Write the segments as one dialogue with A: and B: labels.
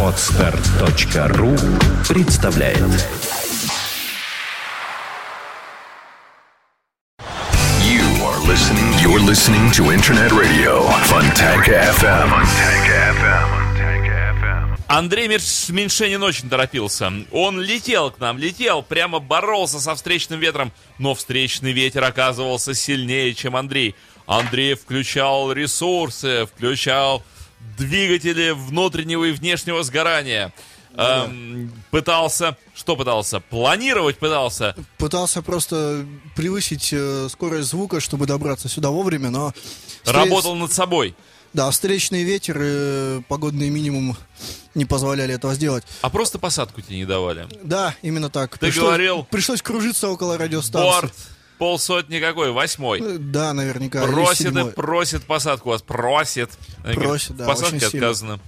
A: Отстар.ру представляет
B: You are listening. You're listening to Internet Radio Fontanka FM. Fontanka FM.
C: Андрей Меньшенин очень торопился. Он летел к нам, летел, прямо боролся со встречным ветром, но встречный ветер оказывался сильнее, чем Андрей. Андрей включал ресурсы, включал двигатели внутреннего и внешнего сгорания. Эм, пытался, что пытался? Планировать пытался.
D: Пытался просто превысить э, скорость звука, чтобы добраться сюда вовремя, но...
C: Работал над собой.
D: Да, встречный ветер и погодный минимум не позволяли этого сделать.
C: А просто посадку тебе не давали.
D: Да, именно так.
C: Ты говорил-
D: Пришлось кружиться около радиостанции.
C: Борт полсотни какой? Восьмой.
D: Э, Да, наверняка.
C: Просит и просит посадку вас. Просит.
D: Просит, да,
C: Посадке
D: очень сильно.
C: отказано.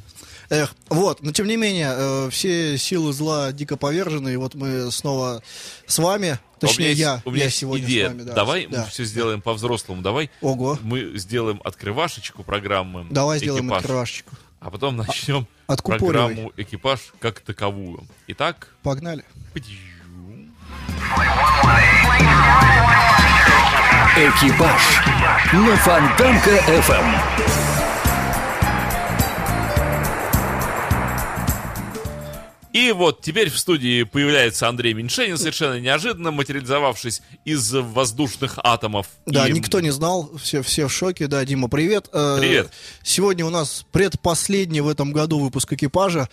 D: Эх, вот, но тем не менее, э, все силы зла дико повержены, и вот мы снова с вами, точнее
C: у меня
D: я,
C: есть, у меня
D: я
C: есть
D: сегодня
C: идея.
D: с вами, да.
C: Давай
D: да.
C: мы все сделаем по-взрослому. Давай
D: Ого,
C: мы сделаем открывашечку программы.
D: давай сделаем
C: «Экипаж»,
D: открывашечку.
C: А потом начнем
D: откупоривай.
C: программу экипаж как таковую. Итак,
D: Погнали.
B: Экипаж на Фонтанка FM.
C: И вот теперь в студии появляется Андрей Меньшенин, совершенно неожиданно материализовавшись из воздушных атомов.
D: Да,
C: И
D: никто не знал, все, все в шоке. Да, Дима, привет. Э,
C: Привет.
D: Сегодня у нас предпоследний в этом году выпуск экипажа.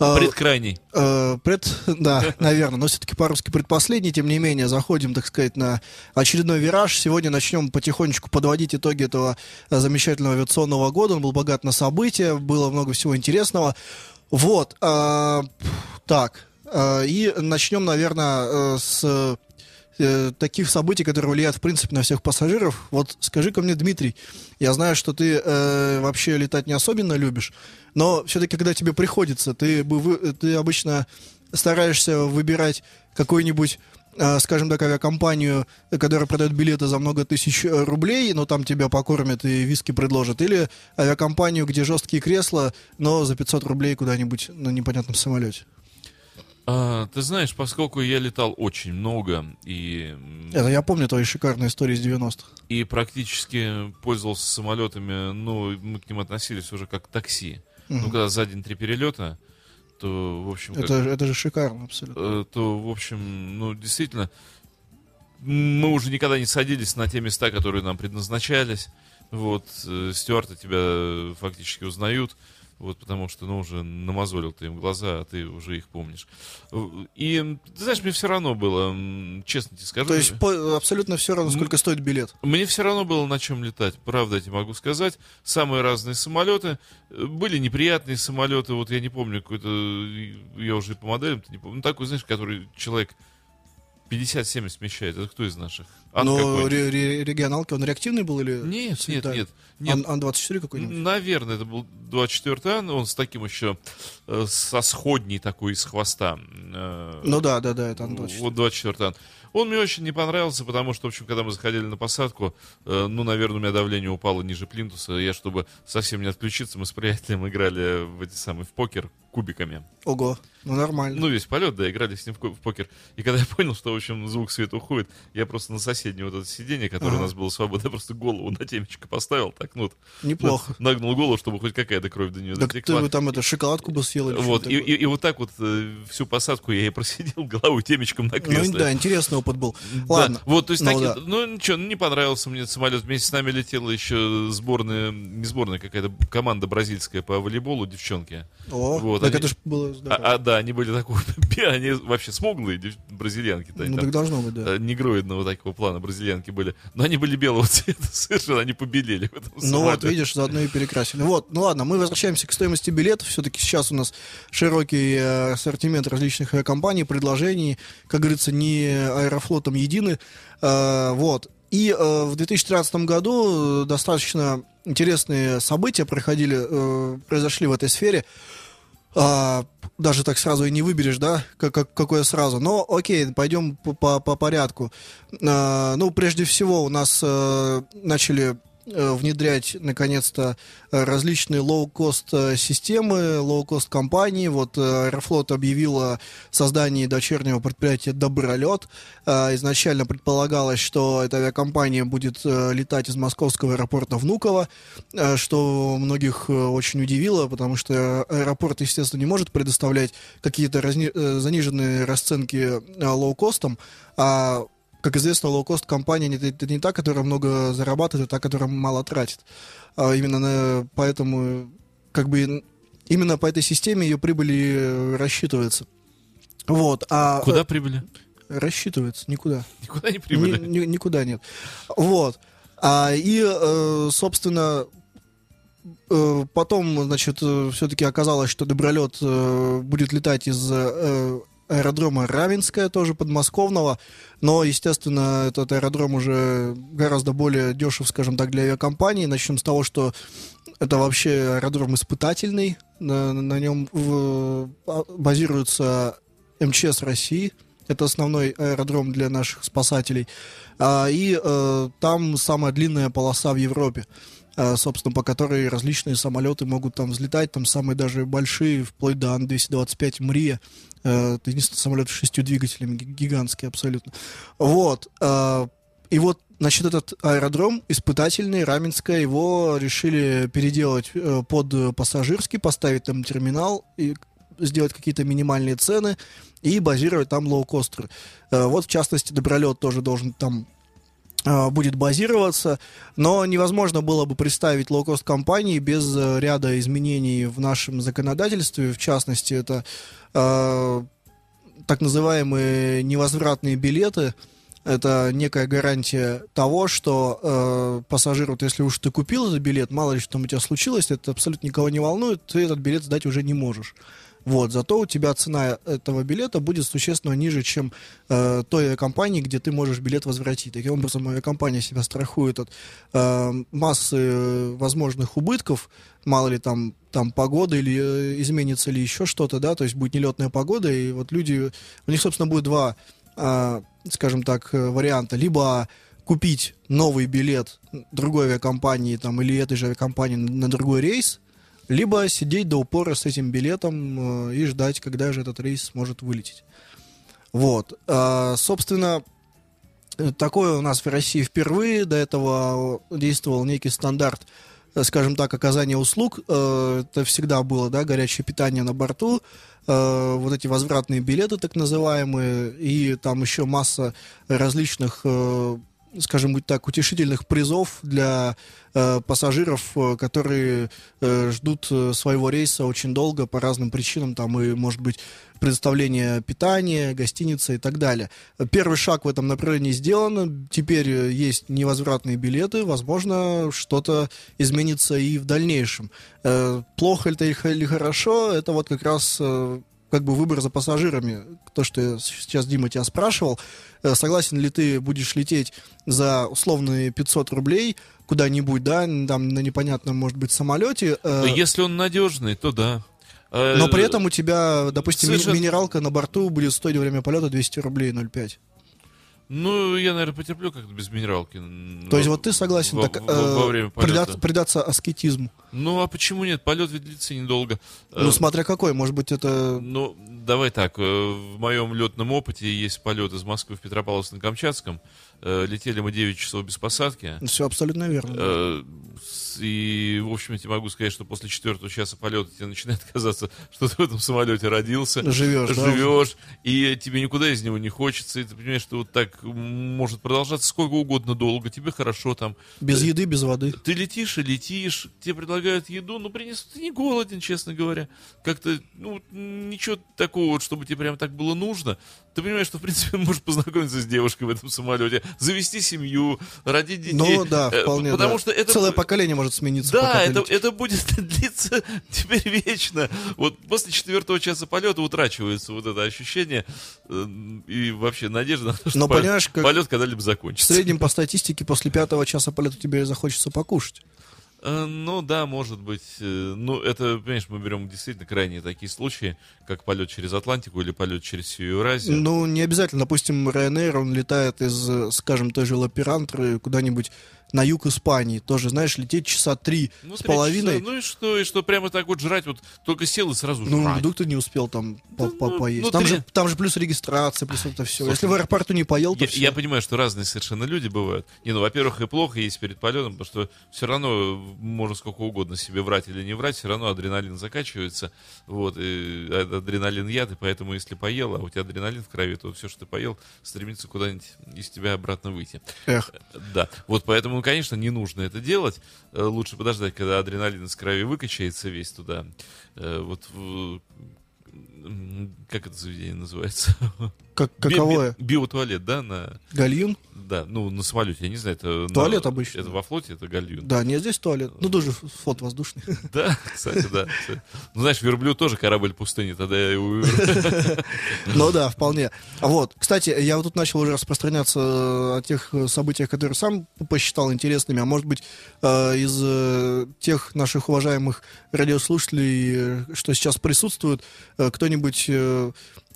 D: Э,
C: Предкрайний.
D: Э, пред, да, наверное, но все-таки по-русски предпоследний, тем не менее, заходим, так сказать, на очередной вираж. Сегодня начнем потихонечку подводить итоги этого замечательного авиационного года. Он был богат на события, было много всего интересного. Вот, э, так, э, и начнем, наверное, э, с э, таких событий, которые влияют, в принципе, на всех пассажиров. Вот скажи-ка мне, Дмитрий, я знаю, что ты э, вообще летать не особенно любишь, но все-таки, когда тебе приходится, ты, ты обычно стараешься выбирать какой-нибудь скажем так, авиакомпанию, которая продает билеты за много тысяч э, рублей, но там тебя покормят и виски предложат, или авиакомпанию, где жесткие кресла, но за 500 рублей куда-нибудь на непонятном самолете.
C: А, ты знаешь, поскольку я летал очень много и,
D: Это я помню твои шикарные истории из 90-х.
C: и практически пользовался самолетами, ну, мы к ним относились уже как к такси. Ну, когда за день три перелета, то, в общем, как-
D: Это, это же шикарно абсолютно.
C: э, то, в общем, ну, действительно, мы уже никогда не садились на те места, которые нам предназначались. Вот, э, стюарты тебя э, фактически узнают, вот, потому что, ну, уже намазолил ты им глаза, а ты уже их помнишь. И, ты знаешь, мне все равно было, честно тебе скажу.
D: То есть по- абсолютно все равно, сколько стоит билет.
C: Мне все равно было на чем летать, правда, я тебе могу сказать. Самые разные самолеты. Были неприятные самолеты, вот я не помню, какой-то, я уже по моделям не помню. Ну, такой, знаешь, который человек 50-70 вмещает. Это кто из наших? Ан
D: Но ре- ре- регионалки, он реактивный был или...
C: Нет, нет, нет. нет.
D: Ан- Ан-24 какой-нибудь?
C: Наверное, это был 24 ан, он с таким еще, э, со сходней такой из хвоста. э,
D: Ну да, да, да, это Ан-24.
C: Вот 24 ан. Он мне очень не понравился, потому что, в общем, когда мы заходили на посадку, э, ну, наверное, у меня давление упало ниже плинтуса. Я, чтобы совсем не отключиться, мы с приятелем играли в эти самые, в покер кубиками.
D: Ого, ну нормально.
C: Ну, весь полет, да, играли с ним в, в покер. И когда я понял, что, в общем, звук света уходит, я просто на соседнее вот это сиденье, которое
D: Ага.
C: у нас было свободно, я просто голову на темечко поставил, так, ну, вот,
D: Неплохо.
C: нагнул голову, чтобы хоть какая-то кровь до нее
D: Так ты
C: дотекла.
D: бы там это шоколадку бы съел или
C: Вот, и, и- и вот так вот э, всю посадку я и просидел головой темечком на
D: Ну
C: кресле.
D: да, интересный опыт был.
C: Да,
D: Ладно.
C: вот, то есть,
D: Ну
C: таки-
D: да.
C: ну ничего, ну, не понравился мне этот самолет. Вместе с нами летела еще сборная, не сборная, какая-то команда бразильская по волейболу, девчонки.
D: О,
C: Вот,
D: так
C: они-
D: это же было здорово.
C: А, а, да, они были такого, они вообще смуглые бразильянки.
D: ну так должно быть, да.
C: э, негроидного такого плана бразильянки были. Но они были белого цвета совершенно, они побелели в этом
D: Ну вот, видишь, заодно и перекрасили. Вот, ну ладно, мы возвращаемся к стоимости билетов. Все-таки сейчас у нас широкий э, ассортимент различных авиакомпаний, предложений, как говорится, не аэрофлотом едины. Э, вот. И э, в 2013 году достаточно интересные события проходили, э, произошли в этой сфере. А, даже так сразу и не выберешь, да, как, как- какое сразу. Но окей, пойдем по, по- по порядку. А, ну, прежде всего, у нас э, начали внедрять, наконец-то, э, различные лоу-кост э, системы, лоу-кост компании. Вот Аэрофлот объявила о создании дочернего предприятия «Добролет». Изначально предполагалось, что эта авиакомпания будет летать из московского аэропорта Внуково, что многих очень удивило, потому что аэропорт, естественно, не может предоставлять какие-то разни... заниженные расценки лоу-костом, а как известно, лоу-кост компания это, не та, которая много зарабатывает, а та, которая мало тратит. А именно на, поэтому, как бы, именно по этой системе ее прибыли э, рассчитывается. Вот. А,
C: Куда э, прибыли?
D: Рассчитывается, никуда.
C: Никуда не прибыли?
D: Ни, ни, никуда нет. Вот. А, и, э, собственно, потом, значит, все-таки оказалось, что Добролет будет летать из аэродрома Раменская, тоже подмосковного, но, естественно, этот аэродром уже гораздо более дешев, скажем так, для авиакомпании. Начнем с того, что это вообще аэродром испытательный, на, на нем в, а, базируется МЧС России, это основной аэродром для наших спасателей, а, и а, там самая длинная полоса в Европе. А, собственно, по которой различные самолеты могут там взлетать, там самые даже большие, вплоть до Ан-225 МРИА, это единственный самолет с шестью двигателями, гигантский абсолютно. Вот. А, и вот, значит, этот аэродром испытательный, Раменская, его решили переделать э, под пассажирский, поставить там терминал и сделать какие-то минимальные цены и базировать там лоукостеры. Э, вот, в частности, Добролет тоже должен там будет базироваться, но невозможно было бы представить лоукост компании без э, ряда изменений в нашем законодательстве, в частности, это э, так называемые невозвратные билеты, это некая гарантия того, что э, пассажир, вот если уж ты купил этот билет, мало ли что там у тебя случилось, это абсолютно никого не волнует, ты этот билет сдать уже не можешь. Вот, зато у тебя цена этого билета будет существенно ниже, чем э, той компании, где ты можешь билет возвратить. Таким образом, авиакомпания себя страхует от э, массы возможных убытков, мало ли там, там погода или э, изменится ли еще что-то, да, то есть будет нелетная погода, и вот люди, у них, собственно, будет два, э, скажем так, э, варианта. Либо купить новый билет другой авиакомпании там, или этой же авиакомпании на другой рейс, либо сидеть до упора с этим билетом э, и ждать, когда же этот рейс сможет вылететь. Вот. А, собственно, такое у нас в России впервые. До этого действовал некий стандарт, э, скажем так, оказания услуг. Э, это всегда было, да, горячее питание на борту, вот эти возвратные билеты, так называемые, и там еще масса различных скажем так, утешительных призов для э, пассажиров, э, которые э, ждут э, своего рейса очень долго по разным причинам, там и, может быть, предоставление питания, гостиницы и так далее. Первый шаг в этом направлении сделан, теперь э, есть невозвратные билеты, возможно, что-то изменится и в дальнейшем. Э, плохо это или хорошо, это вот как раз как бы выбор за пассажирами. То, что сейчас Дима тебя спрашивал, э, согласен ли ты будешь лететь за условные 500 рублей куда-нибудь, да, там на непонятном, может быть, самолете.
C: Э, Если он надежный, то да.
D: Э, Но при этом у тебя, допустим, Совершенно... минералка на борту будет стоить во время полета 200 рублей 0,5.
C: Ну, я, наверное, потерплю как-то без минералки.
D: То есть вот ты согласен
C: во,
D: так,
C: во, во время полета.
D: Придаться, придаться аскетизму?
C: Ну, а почему нет? Полет ведь длится недолго.
D: Ну, э, смотря какой, может быть, это...
C: Ну, давай так, э, в моем летном опыте есть полет из Москвы в Петропавловск на Камчатском. Э, летели мы 9 часов без посадки.
D: Все абсолютно верно.
C: И, в общем, я тебе могу сказать, что после четвертого часа полета тебе начинает казаться, что ты в этом самолете родился.
D: Живешь,
C: Живешь, да? и тебе никуда из него не хочется, и ты понимаешь, что вот так может продолжаться сколько угодно долго, тебе хорошо там.
D: Без еды, без воды.
C: Ты летишь и летишь, тебе предлагают еду, но принесут, ты не голоден, честно говоря. Как-то, ну, ничего такого, чтобы тебе прям так было нужно. Ты понимаешь, что, в принципе, можешь познакомиться с девушкой в этом самолете, завести семью, родить детей.
D: Ну, да, э, вполне,
C: Потому
D: да.
C: что это...
D: Целое поколение может смениться.
C: Да, это, это будет длиться теперь вечно. Вот после четвертого часа полета утрачивается вот это ощущение э, и вообще надежда на то, что
D: Но, полет, понимаешь, как
C: полет когда-либо закончится.
D: В среднем по статистике после пятого часа полета тебе захочется покушать.
C: Э, ну да, может быть. Э, ну, это, понимаешь, мы берем действительно крайние такие случаи, как полет через Атлантику или полет через всю Евразию.
D: Ну, не обязательно. Допустим, Ryanair, он летает из, скажем, той же Лаперантры куда-нибудь на юг Испании. Тоже, знаешь, лететь часа три
C: Ну,
D: с половиной.
C: часа. Ну и что, и что прямо так вот жрать, вот только сел и сразу
D: Ну,
C: жрать.
D: вдруг ты не успел там по-
C: Да,
D: по-
C: ну,
D: поесть.
C: ну,
D: там,
C: ты-
D: же, там же плюс регистрация, плюс это все.
C: Слушай,
D: Если в аэропорту не поел, то
C: Я,
D: все.
C: я понимаю, что разные совершенно люди бывают. Не, ну, во-первых, и плохо есть перед полетом, потому что все равно можно сколько угодно себе врать или не врать, все равно адреналин закачивается. Вот, и адреналин яд, и поэтому если поел, а у тебя адреналин в крови, то все, что ты поел, стремится куда-нибудь из тебя обратно выйти.
D: Эх.
C: Да, вот поэтому, конечно, не нужно это делать. Э, Лучше подождать, когда адреналин из крови выкачается весь туда. Э, Вот как это заведение называется?
D: Как,
C: Би- би-
D: каковое?
C: Биотуалет, да, на,
D: Гальюн?
C: да, ну, на самолете, я не знаю, это... на-
D: Туалет обычный.
C: Это во флоте, это гальюн.
D: Да, не здесь туалет. Ну, тоже флот воздушный.
C: Да, кстати, да. Ну, знаешь, верблюд тоже корабль пустыни, тогда я его.
D: Ну да, вполне. Вот. Кстати, я вот тут начал уже распространяться о тех событиях, которые сам посчитал интересными, а может быть, э, из э, тех наших уважаемых радиослушателей, э, что сейчас присутствуют, кто-нибудь,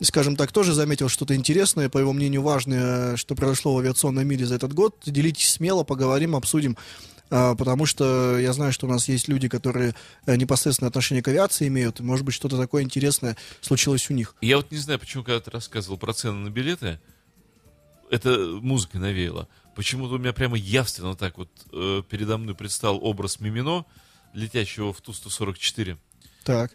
D: скажем так, тоже заметил что-то интересное, по его мнению, важное, что произошло в авиационном мире за этот год. Делитесь смело, поговорим, обсудим. А, Потому что я знаю, что у нас есть люди, которые э, непосредственно отношение к авиации имеют. Может быть, что-то такое интересное случилось у них.
C: Я вот не знаю, почему, когда ты рассказывал про цены на билеты, это музыка навеяла. Почему-то у меня прямо явственно так вот э, передо мной предстал образ Мимино, летящего в Ту-144.
D: Так.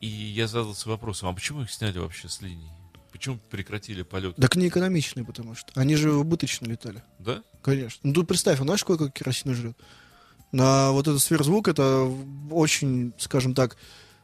C: И я задался вопросом, а почему их сняли вообще с линии? Почему прекратили полет?
D: Так не экономичные, потому что. Они же убыточно летали.
C: Да?
D: Конечно. Ну тут представь, а знаешь, сколько керосина жрет? На вот этот сверхзвук это очень, скажем так,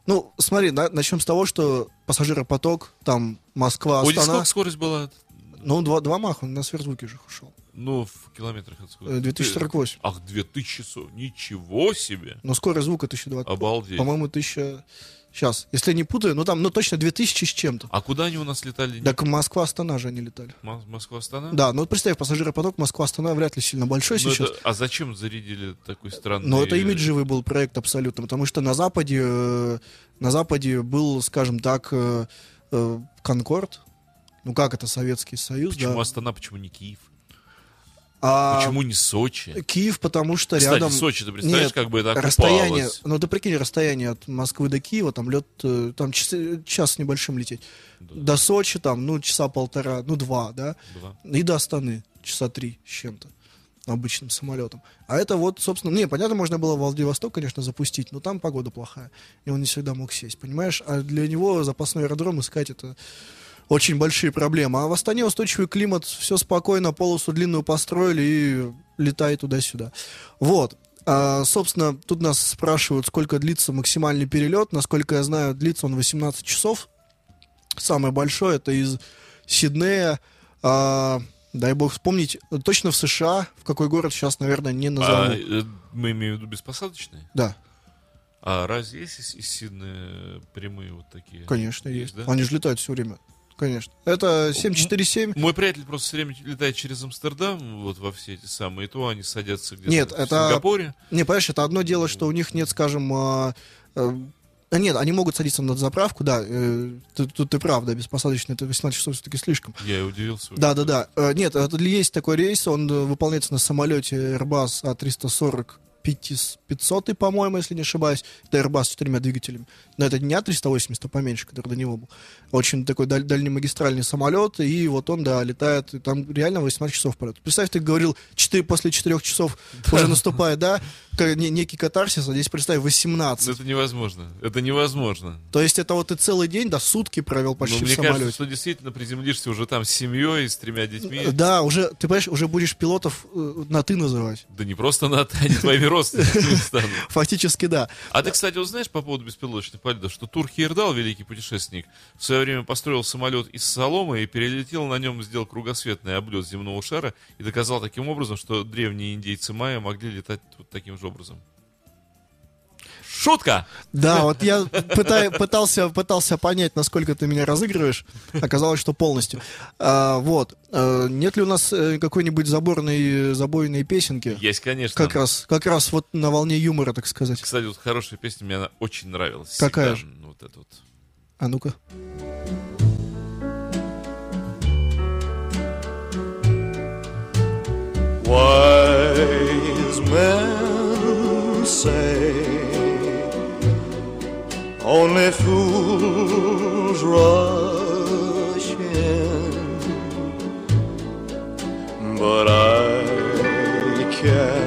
D: ну, смотри, на- начнем с того, что пассажиропоток, там, Москва,
C: Ой,
D: Астана,
C: сколько скорость была?
D: ну, два, два маха, он на сверхзвуке же ушел.
C: Ну, в километрах от сколько?
D: Э, 2048.
C: Ах, 2000, ничего себе!
D: Но скорость звука 1020.
C: Обалдеть.
D: По-моему, 1000... Сейчас, если не путаю, ну там, ну точно 2000 с чем-то.
C: А куда они у нас летали?
D: Так Москва-Астана же они летали.
C: М- Москва-Астана?
D: Да, ну вот представь, пассажиропоток Москва-Астана вряд ли сильно большой
C: Ну,
D: сейчас.
C: это- а зачем зарядили такой странный...
D: Но это имиджевый был проект абсолютно, потому что на Западе, э, на Западе был, скажем так, э, э, Конкорд. Ну как это Советский Союз,
C: Почему
D: да?
C: Астана, почему не Киев?
D: А
C: Почему не Сочи?
D: Киев, потому что
C: Кстати,
D: рядом.
C: Сочи, ты представляешь,
D: Нет,
C: как бы это
D: расстояние,
C: окупалось?
D: ну ты прикинь, расстояние от Москвы до Киева, там лед, э, там час, час с небольшим лететь.
C: Да.
D: До Сочи там, ну часа полтора, ну два, да?
C: Два.
D: И до Астаны часа три с чем-то обычным самолетом. А это вот, собственно, не, понятно, можно было в Владивосток, конечно, запустить, но там погода плохая, и он не всегда мог сесть, понимаешь? А для него запасной аэродром искать это очень большие проблемы. А в Астане устойчивый климат, все спокойно, полосу длинную построили и летай туда-сюда. Вот. А, собственно, тут нас спрашивают, сколько длится максимальный перелет. Насколько я знаю, длится он 18 часов. Самый большой это из Сиднея. а, дай бог вспомнить, точно в США, в какой город сейчас, наверное, не назову.
C: А, э, мы имеем в виду беспосадочные?
D: Да,
C: А разве есть из, Сиднея прямые вот такие?
D: конечно, есть.
C: да?
D: Они же летают все время. Конечно. Это 747.
C: Мой приятель просто все время летает через Амстердам, вот во все эти самые, и то они садятся где-то
D: Нет,
C: в
D: это-
C: Сингапуре.
D: Не, понимаешь, это одно дело, что у них нет, скажем, а, э, а нет, они могут садиться на заправку, да, э, тут, тут ты прав, да, беспосадочно, это 18 часов все-таки слишком.
C: Я и удивился.
D: Да, да, да. Нет, это есть такой рейс, он э, выполняется на самолете Airbus A340 500, по-моему, если не ошибаюсь. Это Airbus с четырьмя двигателями. Но это не А380, а поменьше, который до него был. Очень такой даль- дальнемагистральный самолет, и вот он, да, летает, и там реально 18 часов полет. Представь, ты говорил, 4, после 4 часов уже наступает, да, некий катарсис, а здесь, представь, 18.
C: Ну, это невозможно. Это невозможно.
D: То есть это вот ты целый день, да, сутки провел почти в
C: мне
D: самолете.
C: кажется, что действительно приземлишься уже там с семьей, с тремя детьми.
D: Да, уже, ты понимаешь, уже будешь пилотов э, на ты называть.
C: Да не просто на они твоими родственниками станут.
D: Фактически, да.
C: А ты, кстати, вот знаешь по поводу беспилотных полетов, что Тур Хейердал, великий путешественник, в свое время построил самолет из соломы и перелетел на нем, сделал кругосветный облет земного шара и доказал таким образом, что древние индейцы майя могли летать вот таким же образом. Шутка!
D: Да, вот я пытай- пытался, пытался понять, насколько ты меня разыгрываешь. Оказалось, что полностью. А, вот. А, нет ли у нас э, какой-нибудь заборной, забойной песенки?
C: Есть, конечно.
D: Как раз, как раз вот на волне юмора, так сказать.
C: Кстати, вот хорошая песня, мне она очень нравилась.
D: Какая
C: Всегда. Ну, Вот это вот.
D: А ну-ка.
E: Wise say only fools rush in, but I can't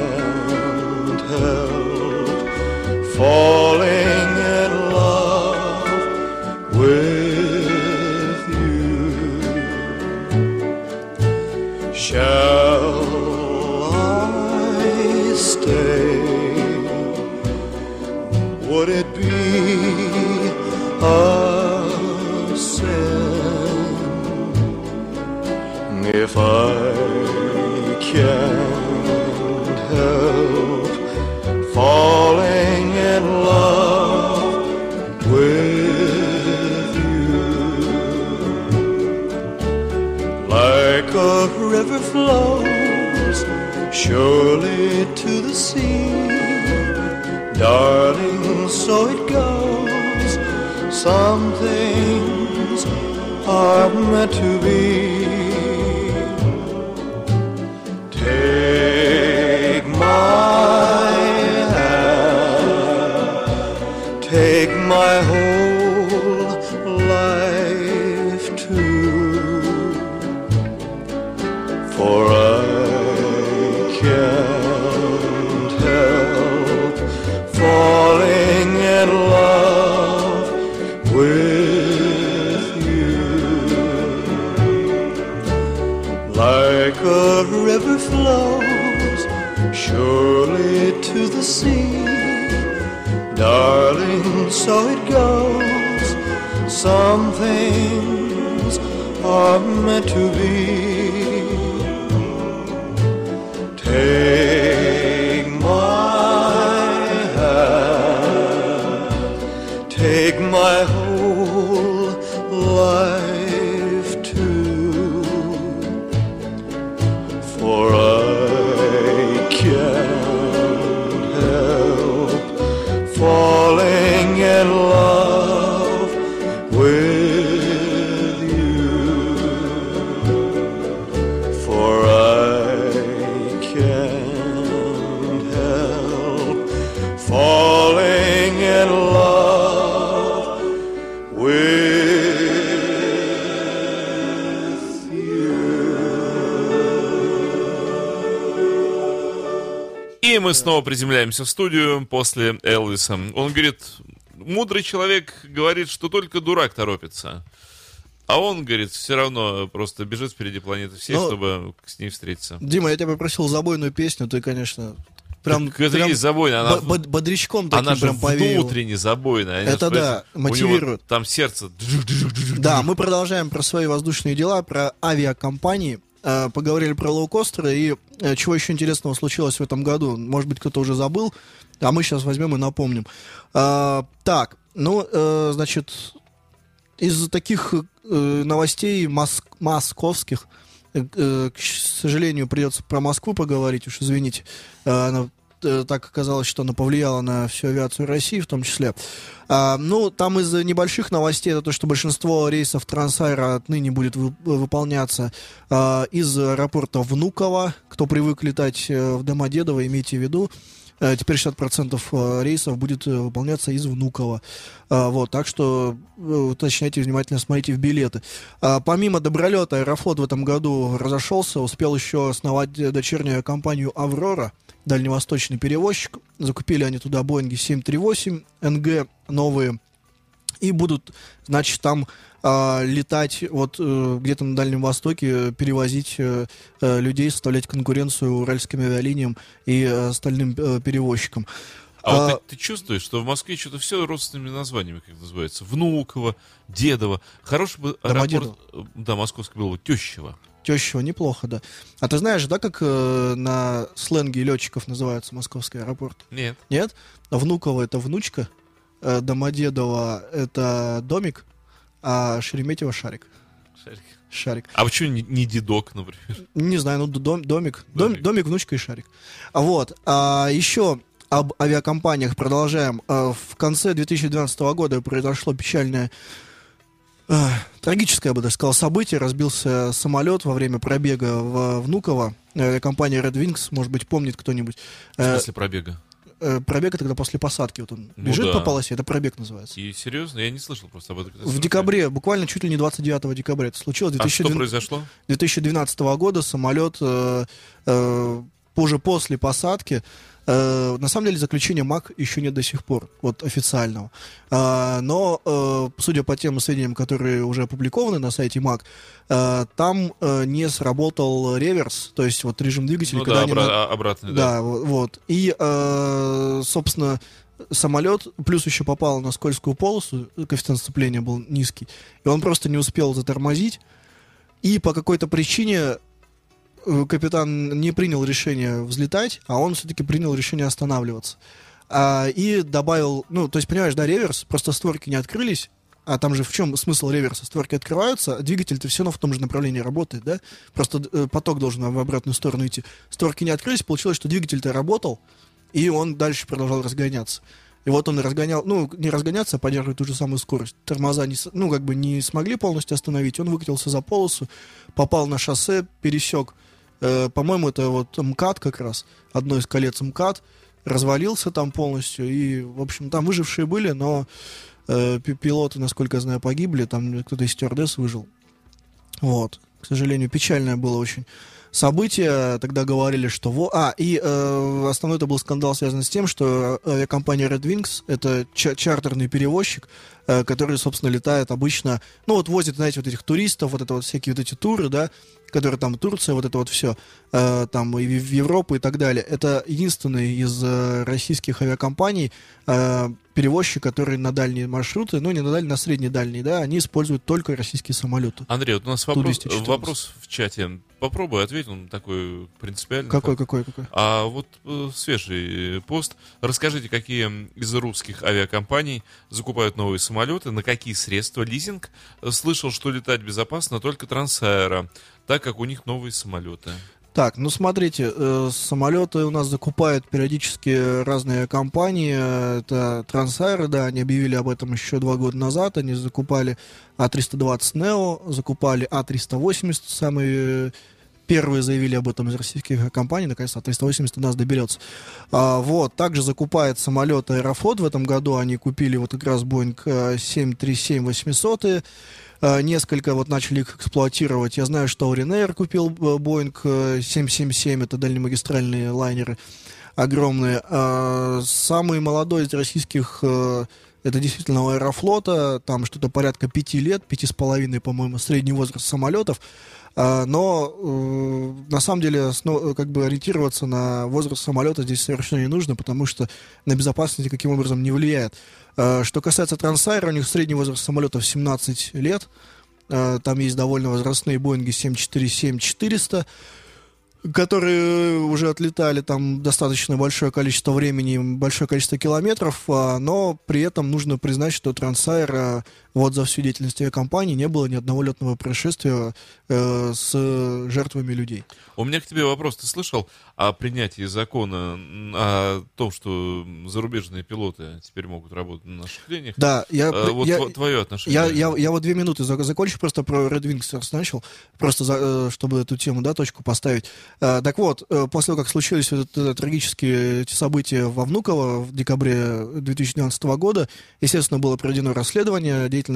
C: мы снова приземляемся в студию после Элвиса. Он говорит, мудрый человек говорит, что только дурак торопится. А он, говорит, все равно просто бежит впереди планеты всей,
D: Ну,
C: чтобы с ней встретиться.
D: Дима, я тебя попросил забойную песню, ты, конечно, прям,
C: Так это
D: прям
C: есть забойная, она,
D: бо- бод- бодрячком таким
C: она же
D: прям повеял.
C: внутренне забойная.
D: Это
C: Они,
D: да,
C: у него
D: мотивирует.
C: Там сердце.
D: Да, мы продолжаем про свои воздушные дела, про авиакомпании. Э, Поговорили про лоукостеры и э, чего еще интересного случилось в этом году. Может быть, кто-то уже забыл, а мы сейчас возьмем и напомним. А, Так, ну, э, значит, из таких э, новостей мос- московских, э, э, к сожалению, придется про Москву поговорить, уж извините. Э, Она э, так оказалось, что она повлияла на всю авиацию России в том числе. А, ну, там из небольших новостей это то, что большинство рейсов Трансайра отныне будет вы- выполняться а, из аэропорта Внуково. Кто привык летать э, в Домодедово, имейте в виду. Э, Теперь 60% э, рейсов будет э, выполняться из Внуково. А, Вот, так что э, уточняйте внимательно, смотрите в билеты. А, Помимо Добролета, Аэрофлот в этом году разошелся, успел еще основать э, дочернюю компанию «Аврора», дальневосточный перевозчик. Закупили они туда Боинги 738 НГ новые. И будут, значит, там а, летать вот э, где-то на Дальнем Востоке, э, перевозить э, э, людей, составлять конкуренцию уральским авиалиниям и э, остальным э, перевозчикам.
C: А, вот
D: А,
C: ты, ты чувствуешь, что в Москве что-то все родственными названиями, как называется. Внуково, Дедово. Хороший бы аэропорт, э, да, московский был бы, Тещево.
D: Тещего неплохо, да. А ты знаешь, да, как э, на сленге летчиков называется московский аэропорт?
C: Нет.
D: Нет? Внуково это внучка, э, Домодедово это домик, а Шереметьево шарик.
C: Шарик.
D: Шарик.
C: А почему не, не дедок, например?
D: Не знаю, ну дом, домик. Дом-
C: Домик.
D: домик, внучка и шарик. А Вот. А еще об авиакомпаниях продолжаем. А, В конце 2012 года произошло печальное э, трагическое, я бы даже сказал, событие. Разбился самолет во время пробега в Внуково. Э, компания Red Wings, может быть, помнит кто-нибудь.
C: В
D: Э,
C: пробега?
D: э, пробег это когда после посадки вот он
C: Ну
D: бежит
C: да.
D: по полосе, это пробег называется.
C: И серьезно? Я не слышал просто об этом.
D: В декабре, буквально чуть ли не 29 декабря это случилось.
C: А что
D: 2012
C: произошло?
D: 2012 года самолет э, э, уже после посадки. Э, на самом деле заключения МАК еще нет до сих пор, вот официального. А, но, э, судя по тем сведениям, которые уже опубликованы на сайте МАК, э, там э, не сработал реверс, то есть вот режим двигателя,
C: Ну
D: когда
C: да, обра-
D: на-
C: а- обратный, да.
D: да, во- вот. И, э, собственно, самолет плюс еще попал на скользкую полосу, коэффициент сцепления был низкий, и он просто не успел затормозить. И по какой-то причине э, капитан не принял решение взлетать, а он все-таки принял решение останавливаться. А, и добавил, ну, то есть, понимаешь, да, реверс, просто створки не открылись, а там же в чем смысл реверса? Створки открываются, а двигатель-то все равно в том же направлении работает, да? Просто э, поток должен в обратную сторону идти. Створки не открылись, получилось, что двигатель-то работал, и он дальше продолжал разгоняться. И вот он разгонял, ну, не разгоняться, а поддерживать ту же самую скорость. Тормоза, не, ну, как бы не смогли полностью остановить. Он выкатился за полосу, попал на шоссе, пересек. Э, по-моему, это вот МКАД как раз, одно из колец МКАД, развалился там полностью. И, в общем, там выжившие были, но э, пи- пилоты, насколько я знаю, погибли. Там кто-то из стюардесс выжил. Вот. К сожалению, печальное было очень событие. Тогда говорили, что... Во... А, и э, основной это был скандал, связан с тем, что авиакомпания Red Wings — это ча- чартерный перевозчик, э, который, собственно, летает обычно... Ну, вот возит, знаете, вот этих туристов, вот это вот всякие вот эти туры, да, которые там Турция, вот это вот все, там и в Европу и так далее. Это единственный из э, российских авиакомпаний э, перевозчик, который на дальние маршруты, ну, не на дальние, на средние дальние, да, они используют только российские самолеты.
C: Андрей, вот у нас вопрос,
D: Ту-214.
C: вопрос в чате. Попробуй ответь, он такой принципиальный.
D: Какой, какой, какой?
C: А вот э, свежий пост. Расскажите, какие из русских авиакомпаний закупают новые самолеты, на какие средства лизинг? Слышал, что летать безопасно только Трансаэро, так как у них новые самолеты.
D: Так, ну смотрите, э, самолеты у нас закупают периодически разные компании. Э, Это Трансайр, да, они объявили об этом еще два года назад. Они закупали А320 Neo, закупали А380, самые первые заявили об этом из российских компаний. Наконец, А380 до нас доберется. А, вот, также закупает самолет Аэрофлот в этом году. Они купили вот как раз Boeing э, 737-800. Э, Несколько вот начали их эксплуатировать. Я знаю, что Ryanair купил э, Boeing э, 777, это дальнемагистральные лайнеры огромные. А Самый молодой из российских э, это действительно у Аэрофлота, там что-то порядка пяти лет, пяти с половиной, по-моему, средний возраст самолетов. А, Но э, на самом деле сно- как бы ориентироваться на возраст самолета здесь совершенно не нужно, потому что на безопасность никаким образом не влияет. А, Что касается Трансайра, у них средний возраст самолетов 17 лет. А, Там есть довольно возрастные Боинги 747-400, которые уже отлетали там достаточно большое количество времени, большое количество километров, но при этом нужно признать, что Трансайр вот за всю деятельность авиакомпании не было ни одного летного происшествия э, с жертвами людей.
C: У меня к тебе вопрос. Ты слышал о принятии закона о том, что зарубежные пилоты теперь могут работать на наших линиях?
D: Да, я,
C: Э, вот
D: я,
C: тво- твое отношение.
D: Я, я, я вот две минуты за- закончу, просто про Red Wings начал, просто за- э, чтобы эту тему, да, точку поставить. Э, Так вот, после того, как случились вот трагические эти события во Внуково в декабре 2012 года, естественно, было проведено расследование, деятельность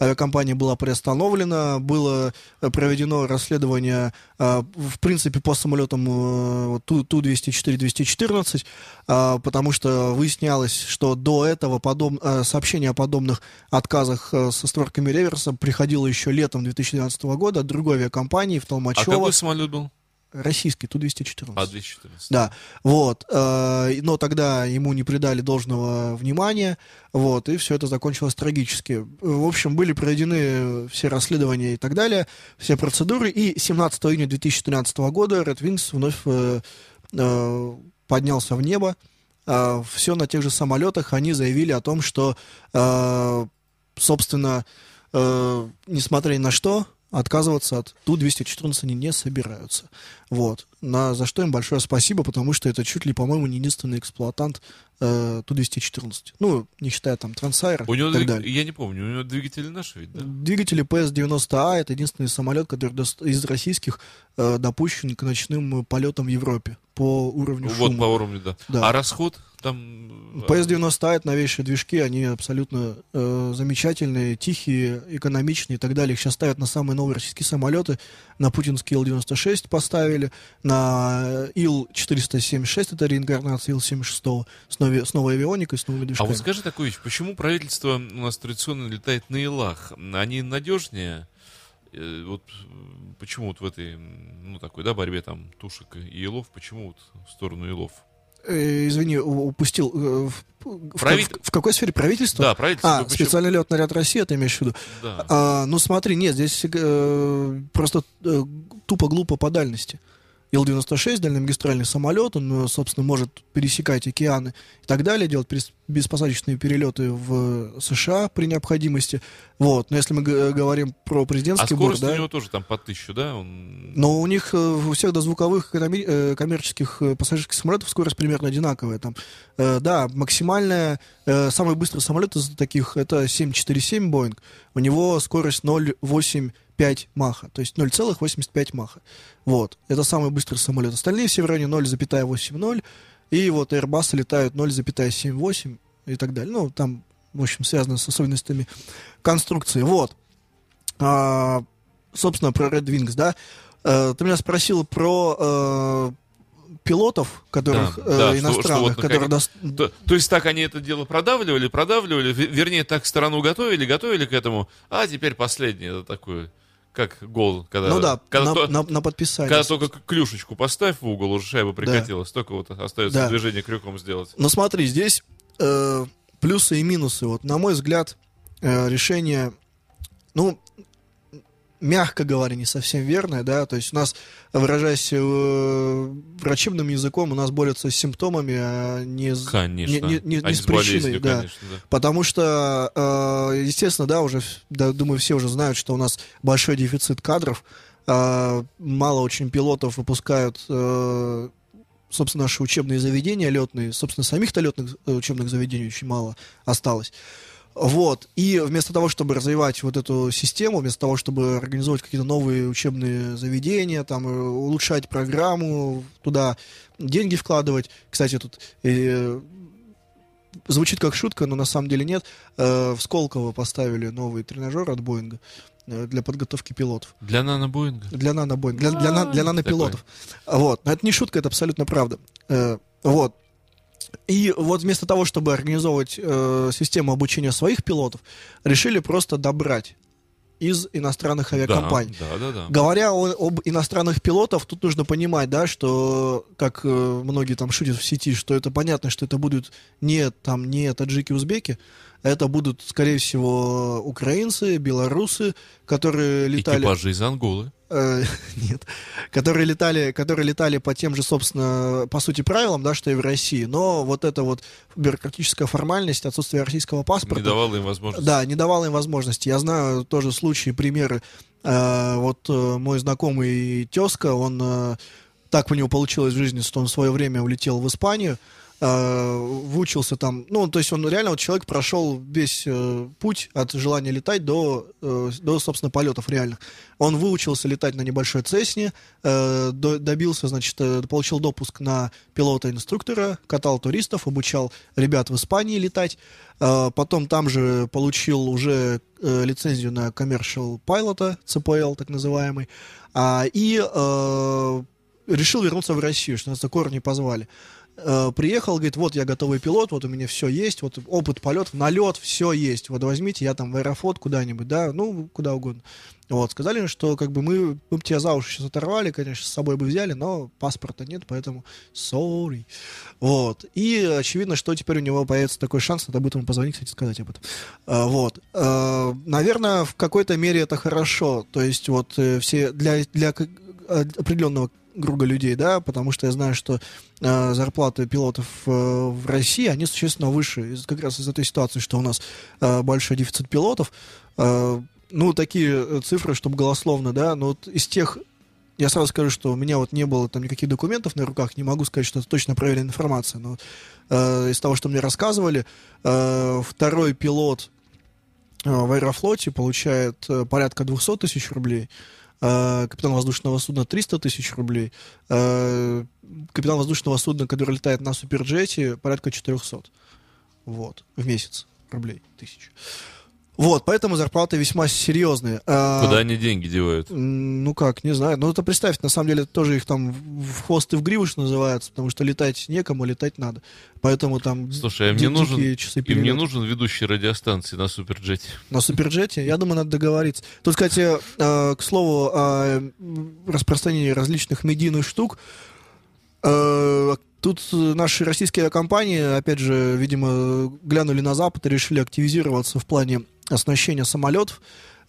D: авиакомпании была приостановлена, было э, проведено расследование, э, в принципе, по самолетам э, вот Ту- Ту-204-214, а, потому что выяснялось, что до этого подоб... э, сообщение о подобных отказах э, со створками реверса приходило еще летом 2012 года от другой авиакомпании в
C: А
D: Толмачево.
C: какой самолет был?
D: Российский, Ту-214.
C: А, 214.
D: Да, вот, э, но тогда ему не придали должного внимания, вот, и все это закончилось трагически. В общем, были проведены все расследования и так далее, все процедуры, и 17 июня 2013 года Red Wings вновь э, э, поднялся в небо, все на тех же самолетах, они заявили о том, что, собственно, несмотря ни на что, отказываться от Ту-214 они не собираются. Вот. На, за что им большое спасибо, потому что это чуть ли, по-моему, не единственный эксплуатант э, Ту-214. Ну, не считая там Трансайра
C: У него,
D: и так
C: двиг-
D: далее.
C: я не помню, у него двигатели наши ведь, да?
D: Двигатели PS-90А это единственный самолет, который дос- из российских э, допущен к ночным полетам в Европе по уровню
C: Вот
D: шума.
C: по уровню, да.
D: Да.
C: А расход там... э,
D: PS-90 это новейшие движки, они абсолютно э, замечательные, тихие, экономичные и так далее. Их сейчас ставят на самые новые российские самолеты. На путинский Ил-96 поставили, на э, Ил-476, это реинкарнация Ил-76, с, нови- с новой авионикой, с новыми
C: А
D: движками.
C: вот скажи такую вещь, почему правительство у нас традиционно летает на Илах? Они надежнее? Э, Вот э, почему вот в этой, ну, такой, да, борьбе там тушек и Илов, почему вот в сторону Илов?
D: Э, извини, упустил. э, в, в- в- в какой сфере правительства?
C: Да, правительство.
D: А,
C: почему-
D: специальный летный ряд России, это имеешь в виду?
C: Да.
D: А, ну смотри, нет, здесь э, просто э, тупо глупо по дальности. Ил-96, дальномагистральный самолет, он, э, собственно, может пересекать океаны и так далее, делать беспосадочные перелеты в США при необходимости. Вот. Но если мы говорим про
C: А
D: президентский борт,
C: скорость
D: да,
C: у него тоже там под тысячу, да? Он...
D: но у них э, у всех дозвуковых э, коммерческих э, пассажирских самолетов скорость примерно одинаковая. Там, э, да, максимальная, э, самый быстрый самолет из таких это 747 Boeing. У него скорость 0,85 маха, то есть 0,85 маха. Вот, это самый быстрый самолет. Остальные все в районе 0,80. И вот Airbus летают 0,78 и так далее. Ну, там, в общем, связано с особенностями конструкции. Вот. А, собственно, про Red Wings, да. Э, ты меня спросил про э, пилотов, которых
C: Да,
D: э,
C: да, что- что
D: иностранных,
C: вот
D: которые
C: То, то есть так они это дело продавливали, продавливали, ве- вернее, так страну готовили, готовили к этому, а теперь последнее, это такое, как гол, когда,
D: ну да,
C: когда,
D: на,
C: то-
D: на- на подписание.
C: когда только клюшечку поставь в угол, уже шайба прикатилась, только вот остается
D: Да.
C: движение крюком сделать.
D: Но смотри, здесь э, плюсы и минусы. Вот, на мой взгляд, э, решение, ну, мягко говоря, не совсем верное, да, то есть у нас, выражаясь э, врачебным языком, у нас борются с симптомами, а не, с-
C: Конечно.
D: не, не- не-
C: а не
D: с
C: с болезнью,
D: причиной, да.
C: конечно, да.
D: Потому что, э, естественно, да, уже, да, думаю, все уже знают, что у нас большой дефицит кадров, э, мало очень пилотов выпускают, э, собственно, наши учебные заведения летные, собственно, самих-то летных э, учебных заведений очень мало осталось. Вот. И вместо того, чтобы развивать вот эту систему, вместо того, чтобы организовывать какие-то новые учебные заведения, там, э, улучшать программу, туда деньги вкладывать. Кстати, тут э, звучит как шутка, но на самом деле нет. Э, в Сколково поставили новый тренажер от Боинга э, для подготовки пилотов.
C: Для нано-боинга.
D: Для нано-Боинга, для, для, для нанопилотов. Вот. Но это не шутка, это абсолютно правда. Э, вот. И вот вместо того, чтобы организовывать э, систему обучения своих пилотов, решили просто добрать из иностранных авиакомпаний.
C: Да, да, да. да.
D: Говоря о- об иностранных пилотов, тут нужно понимать, да, что, как э, многие там шутят в сети, что это понятно, что это будут не там не таджики-узбеки, это будут, скорее всего, украинцы, белорусы, которые летали...
C: Экипажи из Анголы.
D: Э, нет, которые летали, которые летали по тем же, собственно, по сути правилам, да, что и в России, но вот эта вот бюрократическая формальность, отсутствие российского паспорта,
C: Не давало им возможности.
D: да, не давала им возможности. Я знаю тоже случаи, примеры. Э, вот э, мой знакомый тезка, он э, так у него получилось в жизни, что он в свое время улетел в Испанию, э, выучился там, ну, то есть он реально, вот человек прошел весь э, путь от желания летать до, э, до, собственно, полетов реальных. Он выучился летать на небольшой Цесне, э, до- добился, значит, э, получил допуск на пилота-инструктора, катал туристов, обучал ребят в Испании летать, Э, потом там же получил уже э, лицензию на commercial pilot, CPL так называемый, А, и э, решил вернуться в Россию, что нас за корни позвали. Э, приехал, говорит, вот я готовый пилот, вот у меня все есть, вот опыт полетов, налет, все есть, вот возьмите, я там в аэрофлот куда-нибудь, да, ну, куда угодно. Вот, сказали, что как бы мы, мы бы тебя за уши сейчас оторвали, конечно, с собой бы взяли, но паспорта нет, поэтому sorry. Вот. И очевидно, что теперь у него появится такой шанс, надо будет ему позвонить, кстати, сказать об этом. А, Вот. А, Наверное, в какой-то мере это хорошо. То есть вот э, все для, для э, определенного круга людей, да, потому что я знаю, что э, зарплаты пилотов э, в России, они существенно выше, как раз из этой ситуации, что у нас э, большой дефицит пилотов. Э, ну, такие э, цифры, чтобы голословно, да, но вот из тех я сразу скажу, что у меня вот не было там никаких документов на руках, не могу сказать, что это точно проверенная информация, но э, из того, что мне рассказывали, э, второй пилот э, в Аэрофлоте получает э, порядка 200 тысяч рублей, э, капитан воздушного судна 300 тысяч рублей, э, капитан воздушного судна, который летает на Суперджете, порядка 400. Вот, в месяц рублей тысяч. Вот, поэтому зарплаты весьма серьезные. А,
C: Куда они деньги девают?
D: Ну как, не знаю. Ну это представь, на самом деле тоже их там в хвост и в гриву, что называется, потому что летать некому, летать надо. Поэтому там
C: Слушай, а мне нужен,
D: часы
C: и мне
D: перелета.
C: нужен ведущий радиостанции на Суперджете.
D: На Суперджете, я думаю, надо договориться. Тут, кстати, э, к слову о распространении различных медийных штук, тут наши российские компании, опять же, видимо, глянули на Запад и решили активизироваться в плане оснащения самолетов.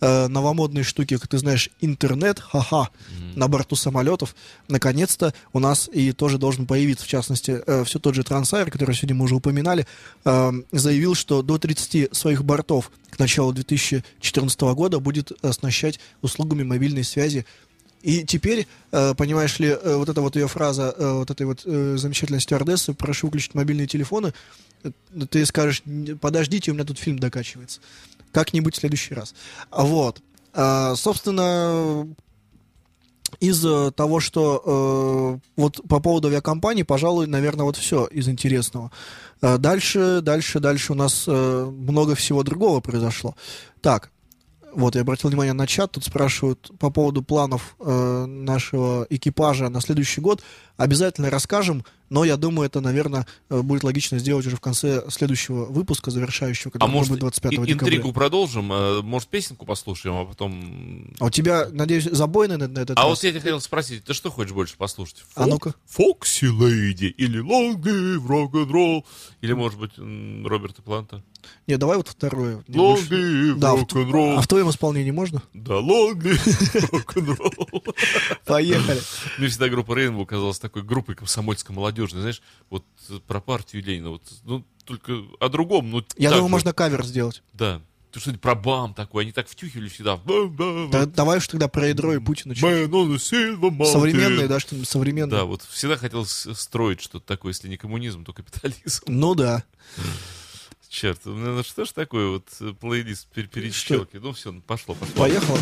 D: Э, новомодные штуки, как ты знаешь, интернет, ха-ха, на борту самолетов. Наконец-то у нас и тоже должен появиться, в частности, все тот же Трансайр, который сегодня мы уже упоминали, э, заявил, что до 30 своих бортов к началу 2014 года будет оснащать услугами мобильной связи. И теперь, э, понимаешь ли, э, вот эта вот ее фраза, э, вот этой вот э, замечательной стюардессы, прошу выключить мобильные телефоны, э, ты скажешь, «Н- подождите, у меня тут фильм докачивается. Как-нибудь в следующий раз. Вот. А, собственно, из э, того, что э, вот по поводу авиакомпаний, пожалуй, наверное, вот все из интересного. Э, дальше, дальше, дальше у нас э, много всего другого произошло. Так, вот я обратил внимание на чат, тут спрашивают по поводу планов э, нашего экипажа на следующий год. Обязательно расскажем, но я думаю, это, наверное, э, будет логично сделать уже в конце следующего выпуска, завершающего,
C: А
D: который
C: может,
D: будет 25
C: и-
D: декабря.
C: интригу продолжим? Э, Может, песенку послушаем, а потом...
D: А у тебя, надеюсь, забойный на, на этот
C: А
D: раз?
C: вот я тебя хотел спросить, ты что хочешь больше послушать?
D: А ну-ка.
C: Фокси Лейди или Long Live Rock'n'Roll? Или, может быть, Роберта Планта?
D: Не, давай вот второе.
C: Live
D: Да, в-
C: Rock'n'Roll.
D: а в твоем исполнении можно?
C: Да, Live Rock'n'Roll.
D: Поехали.
C: Мне всегда группа Рейнбоу казалась такой группой комсомольской молодежной, знаешь, вот про партию Ленина, вот, ну, только о другом, ну,
D: Я думаю,
C: же.
D: можно кавер сделать.
C: Да. Ты что-нибудь про БАМ такой, они так втюхивали всегда. Бам, бам,
D: Да- давай уж тогда про ядро и Путина. Современные, да, что-нибудь современное.
C: Да, вот всегда хотел строить что-то такое, если не коммунизм, то капитализм.
D: Ну да.
C: Черт, ну ну что ж такое вот э, плейлист пер- перещелки? Ну все, пошло, пошло.
D: Поехала.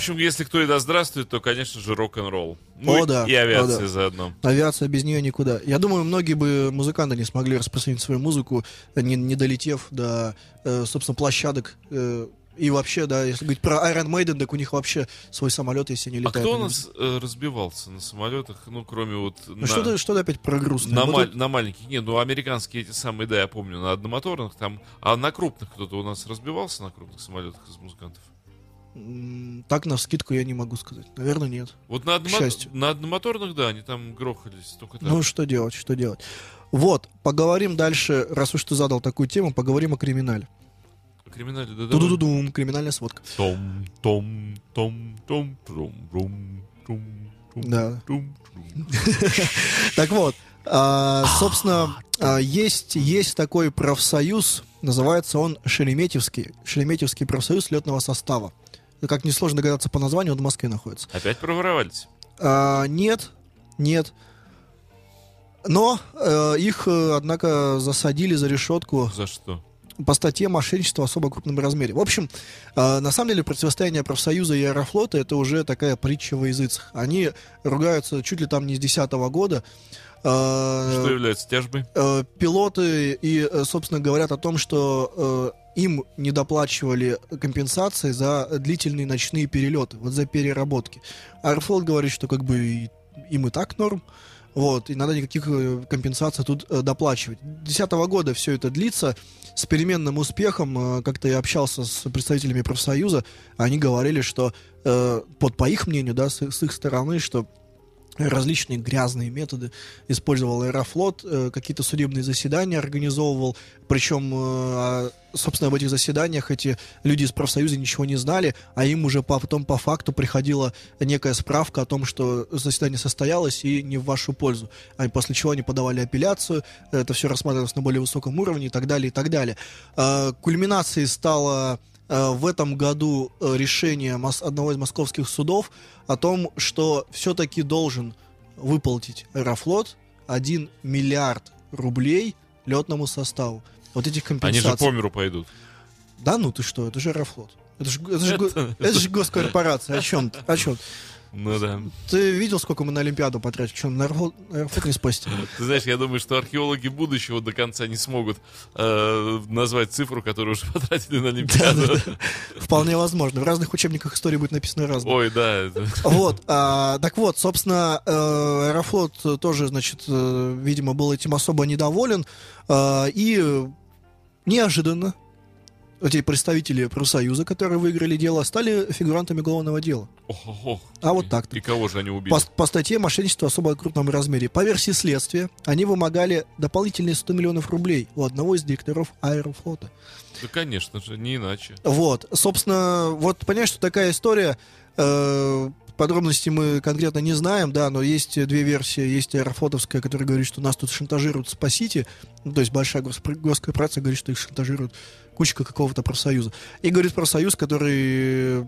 C: Общем, если кто и да здравствует, то, конечно же, рок-н-ролл. Ну
D: О,
C: и-
D: да,
C: и авиация
D: о, да.
C: заодно.
D: Авиация без нее никуда. Я думаю, многие бы музыканты не смогли распространить свою музыку, не, не долетев до, э, собственно, площадок. э, и вообще, да, если говорить про Iron Maiden, так у них вообще свой самолет, если они
C: А
D: летают.
C: кто у
D: на
C: нас э, разбивался на самолетах, ну, кроме вот...
D: Ну,
C: на-
D: что, ты, что ты опять про грустное?
C: На,
D: Вот
C: маль-
D: это-
C: на маленьких. Нет, ну американские эти самые, да, я помню, на одномоторных там. А на крупных кто-то у нас разбивался на крупных самолетах из музыкантов?
D: Так на скидку я не могу сказать. Наверное, нет.
C: Вот на,
D: счастью.
C: на одномоторных, да, они там грохались. Только так.
D: Ну, что делать, что делать? Вот, поговорим дальше, раз уж ты задал такую тему, поговорим о криминале.
C: О криминале, да, давай.
D: Ту-ду-ду-дум, криминальная сводка.
C: Том, том, том, том, рум, трум, трум,
D: Да. Так вот, а, собственно, а, есть, есть такой профсоюз, называется он Шереметьевский, Шереметьевский профсоюз летного состава. Как несложно догадаться по названию, он в Москве находится.
C: Опять проворовались.
D: А, нет, нет. Но э, их, э, однако, засадили за решетку
C: За что?
D: по статье мошенничества в особо крупном размере. В общем, э, на самом деле противостояние профсоюза и аэрофлота это уже такая притча во языцах. Они ругаются чуть ли там не с 2010 года. Э,
C: Что является тяжбой?
D: э, пилоты и, э, собственно, говорят о том, что им не доплачивали компенсации за длительные ночные перелеты, вот за переработки. Аэрофлот говорит, что как бы им и так норм, вот, и надо никаких компенсаций тут доплачивать. 2010 года все это длится с переменным успехом. Как-то я общался с представителями профсоюза, они говорили, что, под, по их мнению, да, с, с их стороны, что различные грязные методы использовал Аэрофлот, э, какие-то судебные заседания организовывал, причем, э, а, собственно, об этих заседаниях эти люди из профсоюза ничего не знали, а им уже потом по факту приходила некая справка о том, что заседание состоялось и не в вашу пользу. А после чего они подавали апелляцию, это все рассматривалось на более высоком уровне и так далее, и так далее. Э, Кульминацией стало в этом году э, решение одного из московских судов о том, что все-таки должен выплатить Аэрофлот 1 миллиард рублей летному составу. Вот этих
C: Они
D: компенсаций.
C: же по миру пойдут.
D: Да ну ты что, это же Аэрофлот. Это же, это же,
C: Это-
D: это же госкорпорация. О чем? О чем?
C: Ну да.
D: Ты видел, сколько мы на Олимпиаду потратили? Что, на Аэрофлот, не спасти?
C: Ты знаешь, я думаю, что археологи будущего до конца не смогут э, назвать цифру, которую уже потратили на Олимпиаду.
D: Вполне возможно. В разных учебниках истории будет написано разное.
C: Ой, да.
D: Вот, а, так вот, собственно, э, Аэрофлот тоже, значит, э, видимо, был этим особо недоволен, а, и э, неожиданно эти представители профсоюза, которые выиграли дело, стали фигурантами уголовного дела.
C: Ох, ох, ох.
D: А вот так-то.
C: И кого же они убили?
D: По, по статье мошенничества в особо крупном размере. По версии следствия, они вымогали дополнительные 100 миллионов рублей у одного из директоров Аэрофлота.
C: Да, конечно же, не иначе.
D: Вот, собственно, вот понимаешь, что такая история. э, подробности мы конкретно не знаем, да, но есть две версии. Есть аэрофлотовская, которая говорит, что нас тут шантажируют, спасите. Ну, то есть большая госпро- госкорпорация говорит, что их шантажируют кучка какого-то профсоюза. И говорит профсоюз, который,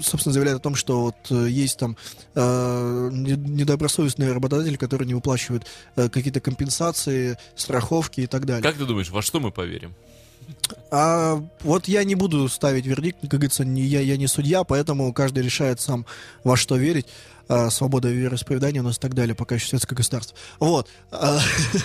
D: собственно, заявляет о том, что вот э, есть там э, не- недобросовестные работодатели, которые не выплачивают э, какие-то компенсации, страховки и так далее.
C: Как ты думаешь, во что мы поверим?
D: А вот я не буду ставить вердикт, как говорится, не, я, я не судья, поэтому каждый решает сам, во что верить. А, свобода вероисповедания у нас и так далее, пока еще светское государство. Вот. А,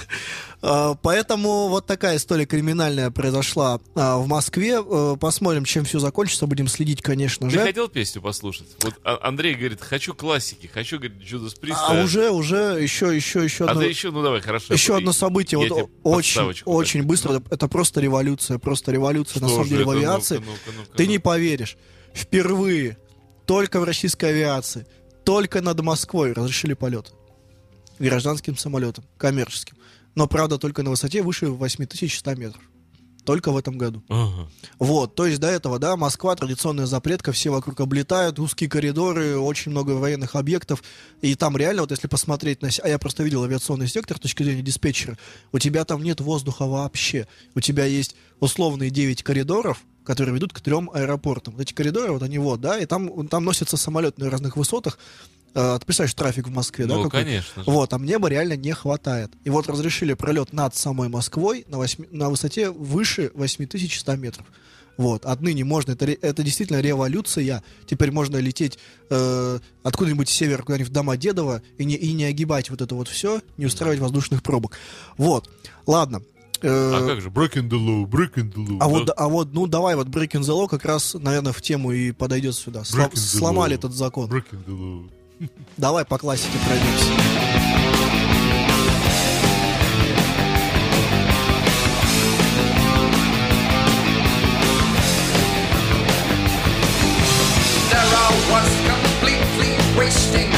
D: а, Поэтому вот такая история криминальная произошла в Москве. Э, Посмотрим, чем все закончится. Будем следить, конечно
C: Ты
D: же.
C: хотел песню послушать? Вот Андрей говорит, хочу классики, хочу, говорит, Judas Priest.
D: А уже, уже, еще, еще, еще
C: А ты еще, ну давай, хорошо.
D: Еще одно событие, вот очень, очень быстро. Это просто революция, просто революция на самом деле в авиации. Ты не поверишь. Впервые только в российской авиации, только над Москвой разрешили полет. Гражданским самолетом, коммерческим. Но, правда, только на высоте выше 8100 метров. Только в этом году.
C: Ага.
D: Вот, то есть до этого, да, Москва, традиционная запретка, все вокруг облетают, узкие коридоры, очень много военных объектов, и там реально, вот если посмотреть на... А я просто видел авиационный сектор с точки зрения диспетчера, у тебя там нет воздуха вообще. У тебя есть условные 9 коридоров, которые ведут к трем аэропортам. Вот эти коридоры, вот они вот, да, и там, там носятся самолеты на разных высотах. Э, ты представляешь, трафик в Москве, да?
C: Ну, конечно же.
D: Вот, там неба реально не хватает. И вот разрешили пролет над самой Москвой на, восьми- на высоте выше 8100 метров. Вот, отныне можно, это, это действительно революция. Теперь можно лететь э, откуда-нибудь с севера, куда-нибудь в Домодедово и не, и не огибать вот это вот все, не устраивать воздушных пробок. Вот, ладно. Э,
C: А как же? Breaking the law, breaking the law.
D: а вот,
C: да?
D: а вот, ну давай, вот Breaking the Law как раз, наверное, в тему и подойдет сюда. Сло-
C: Breaking the
D: сломали
C: law.
D: этот закон.
C: Breaking the law.
D: Давай по классике пройдемся.
F: Wasting,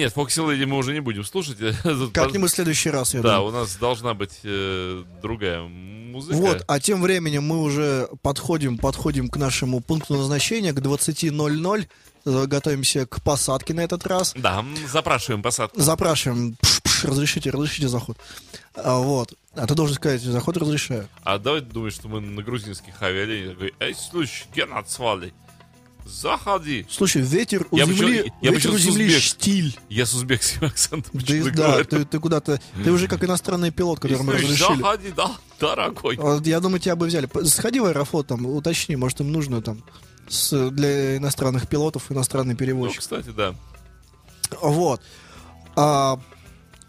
C: нет, Фокси Леди мы уже не будем слушать.
D: Как-нибудь в следующий раз, я
C: Да,
D: думаю.
C: у нас должна быть э, другая музыка.
D: Вот, а тем временем мы уже подходим, подходим к нашему пункту назначения, к 20.00. Э, Готовимся к посадке на этот раз.
C: Да, запрашиваем посадку.
D: Запрашиваем, пш, пш, разрешите, разрешите заход. А, вот. А ты должен сказать, заход разрешаю.
C: А давай думаешь, что мы на грузинских авиалиниях эй, слушай, Геннад Свали, заходи.
D: Слушай, ветер у
C: Я
D: земли,
C: я
D: ветер у земли
C: узбек.
D: штиль.
C: Я с узбекским акцентом
D: Ты, да,
C: говорю.
D: ты, ты куда-то, ты уже как иностранный пилот, которому
C: слышь,
D: разрешили.
C: заходи, да, дорогой.
D: Вот Я думаю, тебя бы взяли. Сходи в Аэрофлот, там, уточни, может, им нужно там с- для иностранных пилотов иностранный
C: Ну,
D: перевозчик.
C: кстати, да.
D: Вот. А,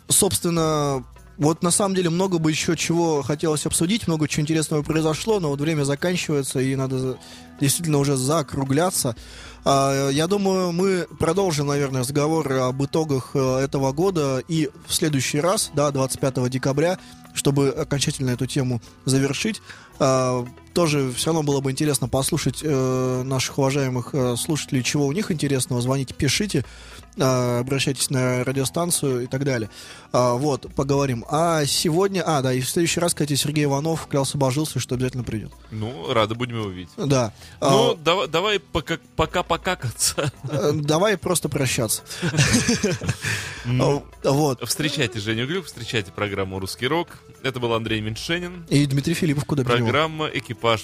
D: собственно, вот на самом деле много бы еще чего хотелось обсудить, много чего интересного произошло, но вот время заканчивается, и надо действительно уже закругляться. А, я думаю, мы продолжим, наверное, разговор об итогах э, этого года и в следующий раз, да, 25 декабря, чтобы окончательно эту тему завершить. А, тоже все равно было бы интересно послушать э, наших уважаемых э, слушателей, чего у них интересного. Звоните, пишите, обращайтесь на радиостанцию и так далее. А, вот, поговорим. А сегодня, а, да, и в следующий раз, кстати, Сергей Иванов клялся, божился, что обязательно придет.
C: Ну, рады будем его видеть.
D: Да.
C: Ну,
D: А,
C: давай, давай пока, пока покакаться.
D: э, давай просто прощаться. А, Вот.
C: Встречайте Женю Глюк, встречайте программу «Русский рок». Это был Андрей Меньшенин.
D: И Дмитрий Филиппов куда.
C: Программа «Экипаж».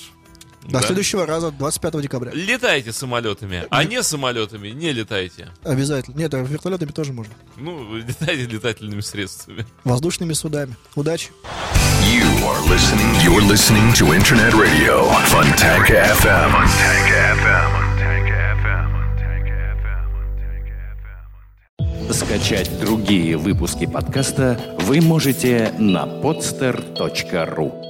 D: До
C: Да.
D: следующего раза, 25 декабря.
C: Летайте самолетами, а не самолетами не летайте.
D: Обязательно. Нет, а вертолетами тоже можно.
C: Ну, летайте летательными средствами.
D: Воздушными судами. Удачи.
B: You are listening. You're listening to Internet Radio, Funtank FM. Funtank FM.
A: Скачать другие выпуски подкаста вы можете на podster.ru